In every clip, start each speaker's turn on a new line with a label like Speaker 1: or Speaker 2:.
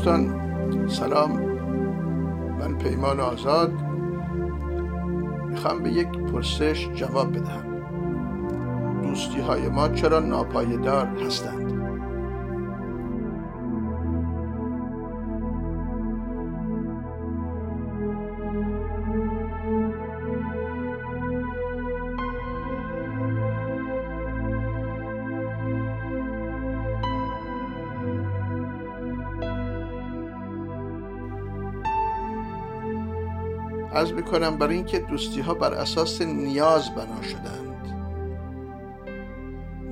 Speaker 1: دوستان سلام. من پیمان آزاد. می‌خوام به یک پرسش جواب بدهم. دوستی های ما چرا ناپایدار هستند؟ از می‌کنم برای اینکه دوستی ها بر اساس نیاز بنا شدند.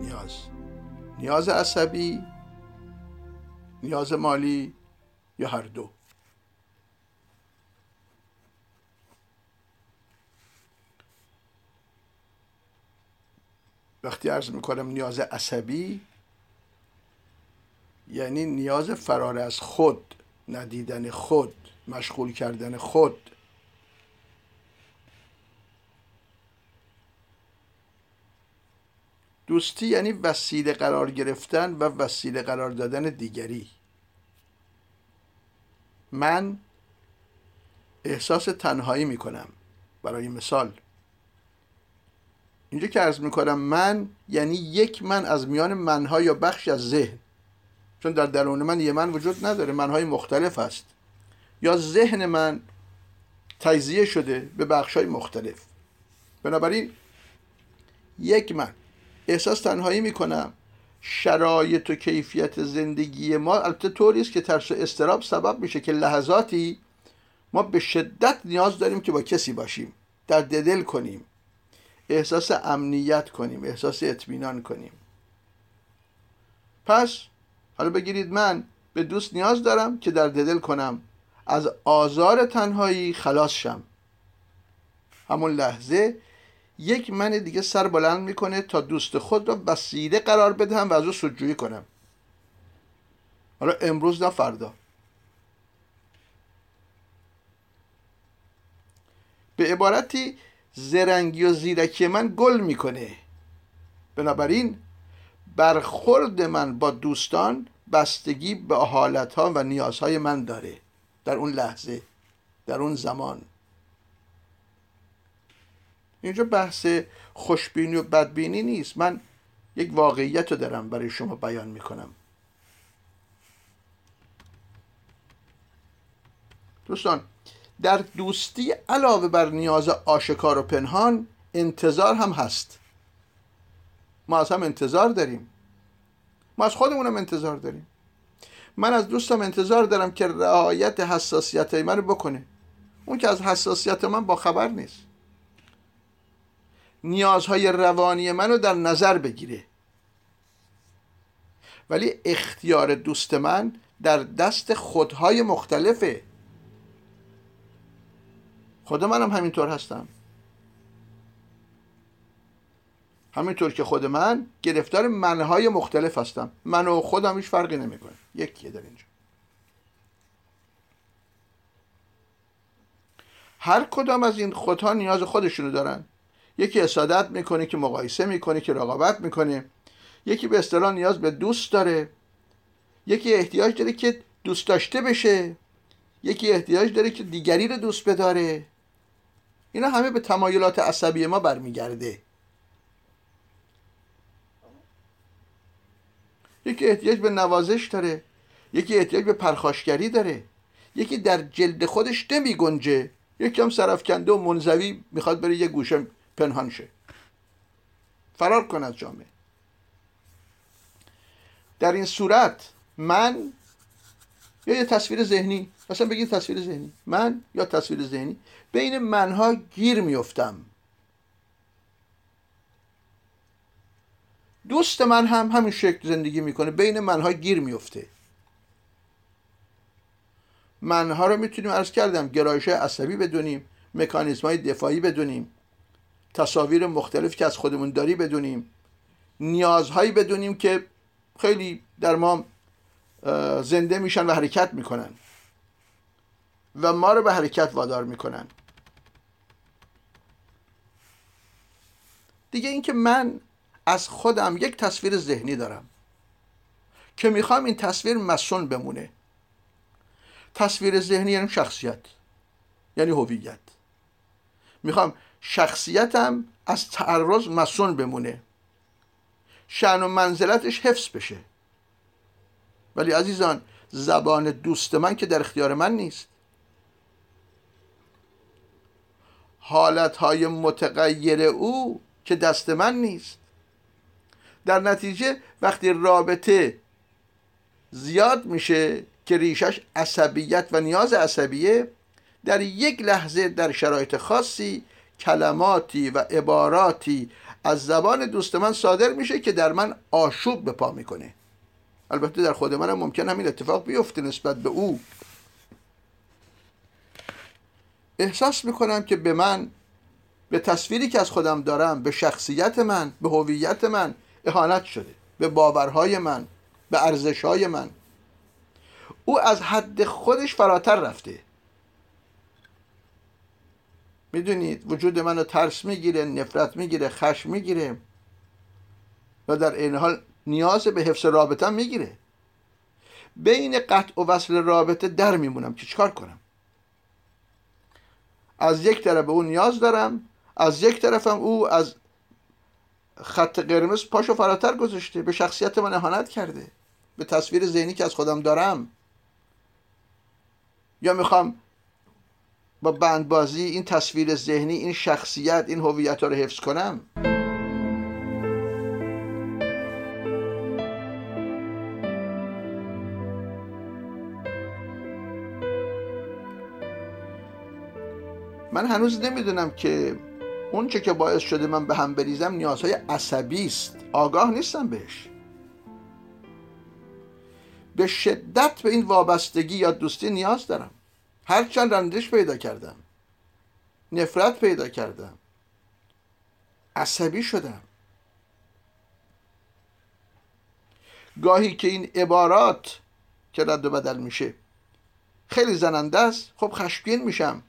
Speaker 1: نیاز. نیاز عصبی نیاز مالی یا هر دو. وقتی عرض می‌کنم نیاز عصبی یعنی نیاز فرار از خود ندیدن خود مشغول کردن خود. دوستی یعنی وسیله قرار گرفتن و وسیله قرار دادن دیگری. من احساس تنهایی می‌کنم برای مثال. اینجا که ارز می‌کنم من یعنی یک من از میان منها یا بخش از ذهن. چون در درون من یه من وجود نداره منهای مختلف است یا ذهن من تجزیه شده به بخشهای مختلف. بنابراین یک من. احساس تنهایی می‌کنم. شرایط و کیفیت زندگی ما البته طوری است که ترس و استراب سبب میشه که لحظاتی ما به شدت نیاز داریم که با کسی باشیم. در دل کنیم. احساس امنیت کنیم. احساس اطمینان کنیم. پس حالا بگیرید من به دوست نیاز دارم که در دل کنم. از آزار تنهایی خلاص شم. همون لحظه یک من دیگه سر بلند می‌کنه تا دوست خود را وسیله قرار بدهم و از او سودجویی کنم. حالا امروز نه فردا. به عبارتی زرنگی و زیرکی من گل می‌کنه. بنابراین برخورد من با دوستان بستگی به حالت ها و نیازهای من داره. در اون لحظه در اون زمان. اینجا بحث خوشبینی و بدبینی نیست. من یک واقعیت رو دارم برای شما بیان می‌کنم. دوستان در دوستی علاوه بر نیاز آشکار و پنهان انتظار هم هست. ما از هم انتظار داریم. ما از خودمونم انتظار داریم. من از دوستم انتظار دارم که رعایت حساسیت های من بکنه. اون که از حساسیت من با خبر نیست. نیازهای روانی منو در نظر بگیره. ولی اختیار دوست من در دست خودهای مختلفه. خود منم همینطور هستم. همینطور که خود من گرفتار منهای مختلف هستم. من و خودم هیچ فرقی نمی‌کنه. یکیه در اینجا. هر کدام از این خودها نیاز خودشونو دارن. یکی حسادت می‌کنه که مقایسه می‌کنه که رقابت می‌کنه. یکی به اصطلاح نیاز به دوست داره. یکی احتیاج داره که دوست داشته بشه. یکی احتیاج داره که دیگری رو دوست بداره. اینا همه به تمایلات عصبی ما برمیگرده. یکی احتیاج به نوازش داره. یکی احتیاج به پرخاشگری داره. یکی در جلد خودش نمی گنجه یکی هم سرفکنده و منزوی می‌خواد بره یه گوشه پنهان شه. فرار کن از جامعه. در این صورت من یا یه تصویر ذهنی مثلا بگید تصویر ذهنی. من یا تصویر ذهنی. بین منها گیر میفتم. دوست من هم همین شکل زندگی می‌کنه. بین منها گیر میفته منها رو می‌تونیم ارز کردم گرایش عصبی بدونیم مکانیزم های دفاعی بدونیم. تصاویر مختلف که از خودمون داری بدونیم. نیازهایی بدونیم که خیلی در ما زنده میشن و حرکت می‌کنن. و ما رو به حرکت وادار می‌کنن. دیگه اینکه من از خودم یک تصویر ذهنی دارم که می‌خوام این تصویر مسون بمونه. تصویر ذهنی یعنی شخصیت یعنی هویت. می‌خوام شخصیتم از تعرض مسون بمونه. شن و منزلتش حفظ بشه. ولی عزیزان زبان دوست من که در اختیار من نیست. حالتهای متغیر او که دست من نیست. در نتیجه وقتی رابطه زیاد میشه که ریشش عصبیت و نیاز عصبیه در یک لحظه در شرایط خاصی کلماتی و عباراتی از زبان دوست من صادر میشه که در من آشوب به پا می‌کنه. البته در خود منم ممکن همین اتفاق بیفته نسبت به او. احساس می‌کنم که به من به تصویری که از خودم دارم به شخصیت من به هویت من اهانت شده به باورهای من به ارزشهای من. او از حد خودش فراتر رفته. می‌دونید وجود منو ترس می‌گیره نفرت می‌گیره خشم می‌گیره و در این حال نیاز به حفظ رابطه می‌گیره. بین قطع و وصل رابطه در میمونم که چیکار کنم؟ از یک طرف او نیاز دارم از یک طرفم او از خط قرمز پاشو فراتر گذاشته به شخصیت من اهانت کرده به تصویر ذهنی که از خودم دارم. یا می‌خوام با بندبازی این تصویر ذهنی این شخصیت این هویت رو حفظ کنم. من هنوز نمی‌دونم که اون چه که باعث شده من به هم بریزم نیازهای عصبی است. آگاه نیستم بهش. به شدت به این وابستگی یا دوستی نیاز دارم. هرچند رندش پیدا کردم. نفرت پیدا کردم. عصبی شدم. گاهی که این عبارات که رد و بدل میشه خیلی زننده است خب خشمگین میشم.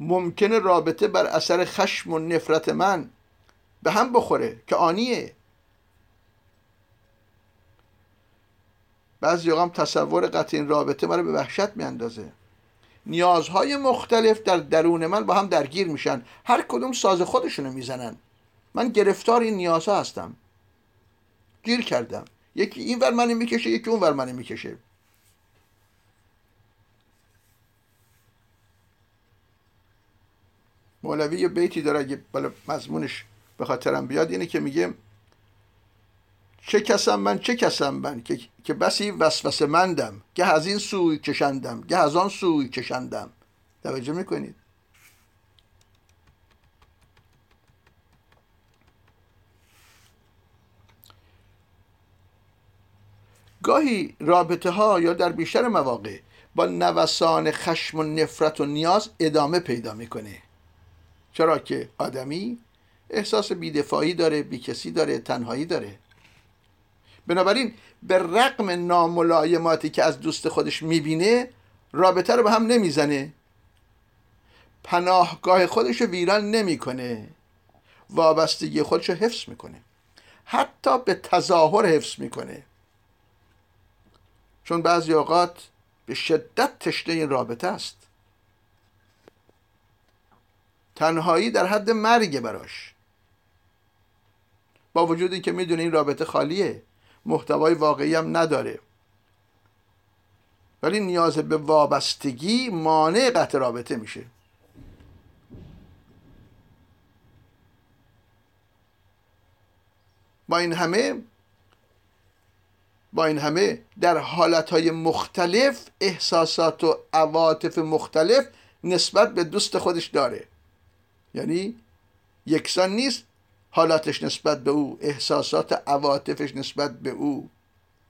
Speaker 1: ممکنه رابطه بر اثر خشم و نفرت من به هم بخوره که آنیه. بعضی هم تصور قطع این رابطه مرا به وحشت میاندازه. نیازهای مختلف در درون من با هم درگیر میشن. هر کدوم ساز خودشونو می‌زنن. من گرفتار این نیازها هستم. گیر کردم. یکی این ور منو می‌کشه یکی اون ور منو می‌کشه. مولوی یه بیتی داره اگه بالا مضمونش به خاطرم بیاد اینه که میگه چه کسم من چه کسم من که, که بسی وسوسه مندم. گه از این سوی کشندم گه از آن سوی کشندم. توجه می‌کنید؟ گاهی رابطه ها یا در بیشتر مواقع با نوسان خشم و نفرت و نیاز ادامه پیدا می‌کنه. چرا که آدمی احساس بیدفاعی داره بیکسی داره تنهایی داره. بنابراین به رقم ناملایماتی که از دوست خودش می‌بینه رابطه رو به هم نمی‌زنه. پناهگاه خودش رو ویران نمی‌کنه. وابستگی خودش رو حفظ می‌کنه. حتی به تظاهر حفظ می‌کنه. چون بعضی اوقات به شدت تشنه این رابطه است. تنهایی در حد مرگ براش. با وجودی که می‌دونه این رابطه خالیه. محتوای واقعی هم نداره. ولی نیاز به وابستگی مانع قطع رابطه میشه. با این همه با این همه در حالتهای مختلف احساسات و عواطف مختلف نسبت به دوست خودش داره. یعنی یکسان نیست حالاتش نسبت به او احساسات عواطفش نسبت به او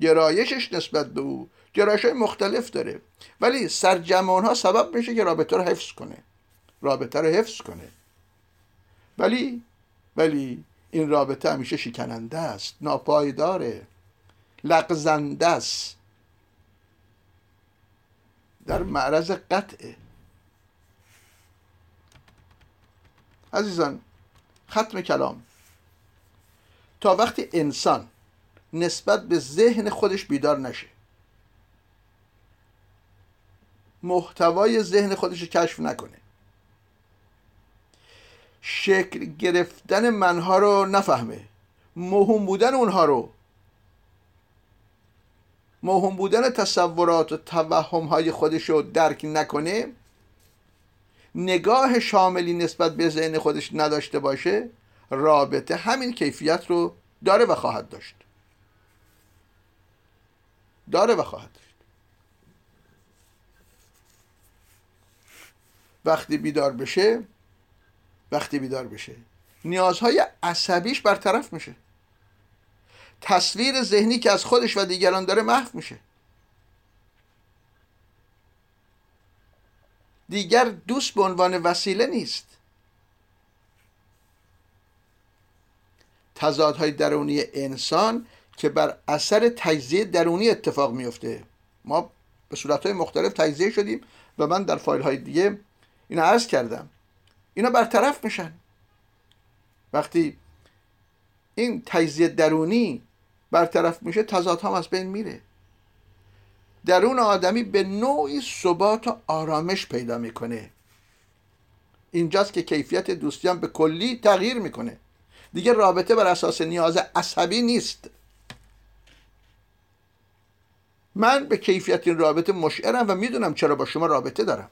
Speaker 1: گرایشش نسبت به او. گرایش های مختلف داره. ولی سرجمعان ها سبب میشه که رابطه رو حفظ کنه. رابطه رو حفظ کنه. ولی ولی این رابطه همیشه شکننده است ناپایداره لغزنده است. در معرض قطعه. عزیزان ختم کلام. تا وقتی انسان نسبت به ذهن خودش بیدار نشه. محتوای ذهن خودش کشف نکنه. شکل گرفتن منها رو نفهمه. مهم بودن اونها رو. مهم بودن تصورات و توهم های خودش رو درک نکنه. نگاه شاملی نسبت به ذهن خودش نداشته باشه. رابطه همین کیفیت رو داره و خواهد داشت. داره و خواهد داشت. وقتی بیدار بشه وقتی بیدار بشه نیازهای عصبیش برطرف میشه. تصویر ذهنی که از خودش و دیگران داره محو میشه. دیگر دوست به عنوان وسیله نیست. تضادهای درونی انسان که بر اثر تجزیه درونی اتفاق میفته. ما به صورتهای مختلف تجزیه شدیم و من در فایل های دیگه اینا عرض کردم. اینا برطرف میشن. وقتی این تجزیه درونی برطرف میشه تضاد هم از بین میره. درون آدمی به نوعی ثبات و آرامش پیدا می‌کنه. اینجاست که کیفیت دوستیان به کلی تغییر می‌کنه. دیگه رابطه بر اساس نیاز عصبی نیست. من به کیفیت این رابطه مشعرم و می‌دونم چرا با شما رابطه دارم.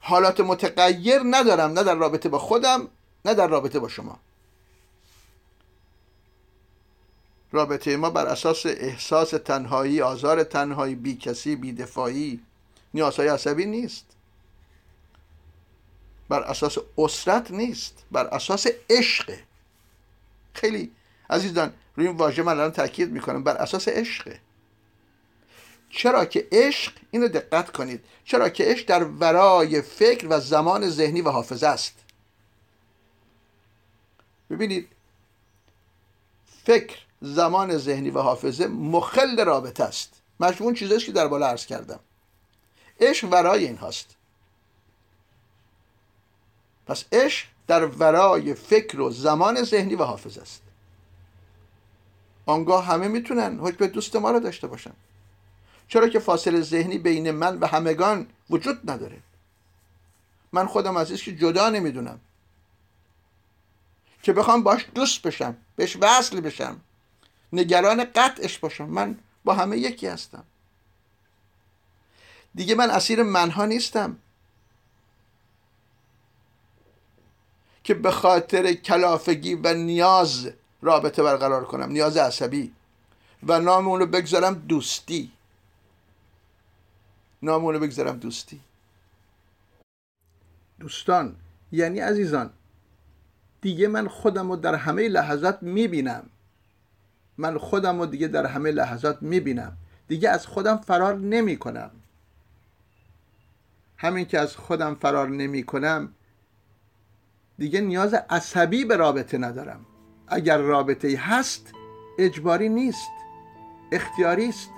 Speaker 1: حالات متغیر ندارم نه در رابطه با خودم نه در رابطه با شما. رابطه ما بر اساس احساس تنهایی آزار تنهایی بی کسی بی دفاعی نیازهای عصبی نیست. بر اساس اسرت نیست بر اساس عشق خیلی عزیزان روی این واژه من الان تاکید می‌کنم بر اساس عشقه. چرا که عشق اینو دقت کنید چرا که عشق در ورای فکر و زمان ذهنی و حافظه است. ببینید فکر زمان ذهنی و حافظه مخل رابطه است. مجموع چیزاست که در بالا عرض کردم. عشق ورای این هاست پس عشق در ورای فکر و زمان ذهنی و حافظه است. آنگاه همه می‌تونن حکم دوست ما را داشته باشن. چرا که فاصله ذهنی بین من و همگان وجود نداره. من خودم از که جدا نمی‌دونم. که بخوام باش دوست بشم بهش وصل بشم نگران قطعش باشم من با همه یکی هستم. دیگه من اسیر منها نیستم. که به خاطر کلافگی و نیاز رابطه برقرار کنم نیاز عصبی. و نام اون رو بگذارم دوستی. نام اون رو بگذارم دوستی. دوستان یعنی عزیزان دیگه من خودم رو در همه لحظات می‌بینم. من خودم رو دیگه در همه لحظات می‌بینم. دیگه از خودم فرار نمی کنم همین که از خودم فرار نمی کنم دیگه نیاز عصبی به رابطه ندارم. اگر رابطه هست اجباری نیست اختیاری است.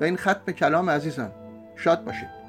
Speaker 1: و این ختم کلام عزیزان. شاد باشید.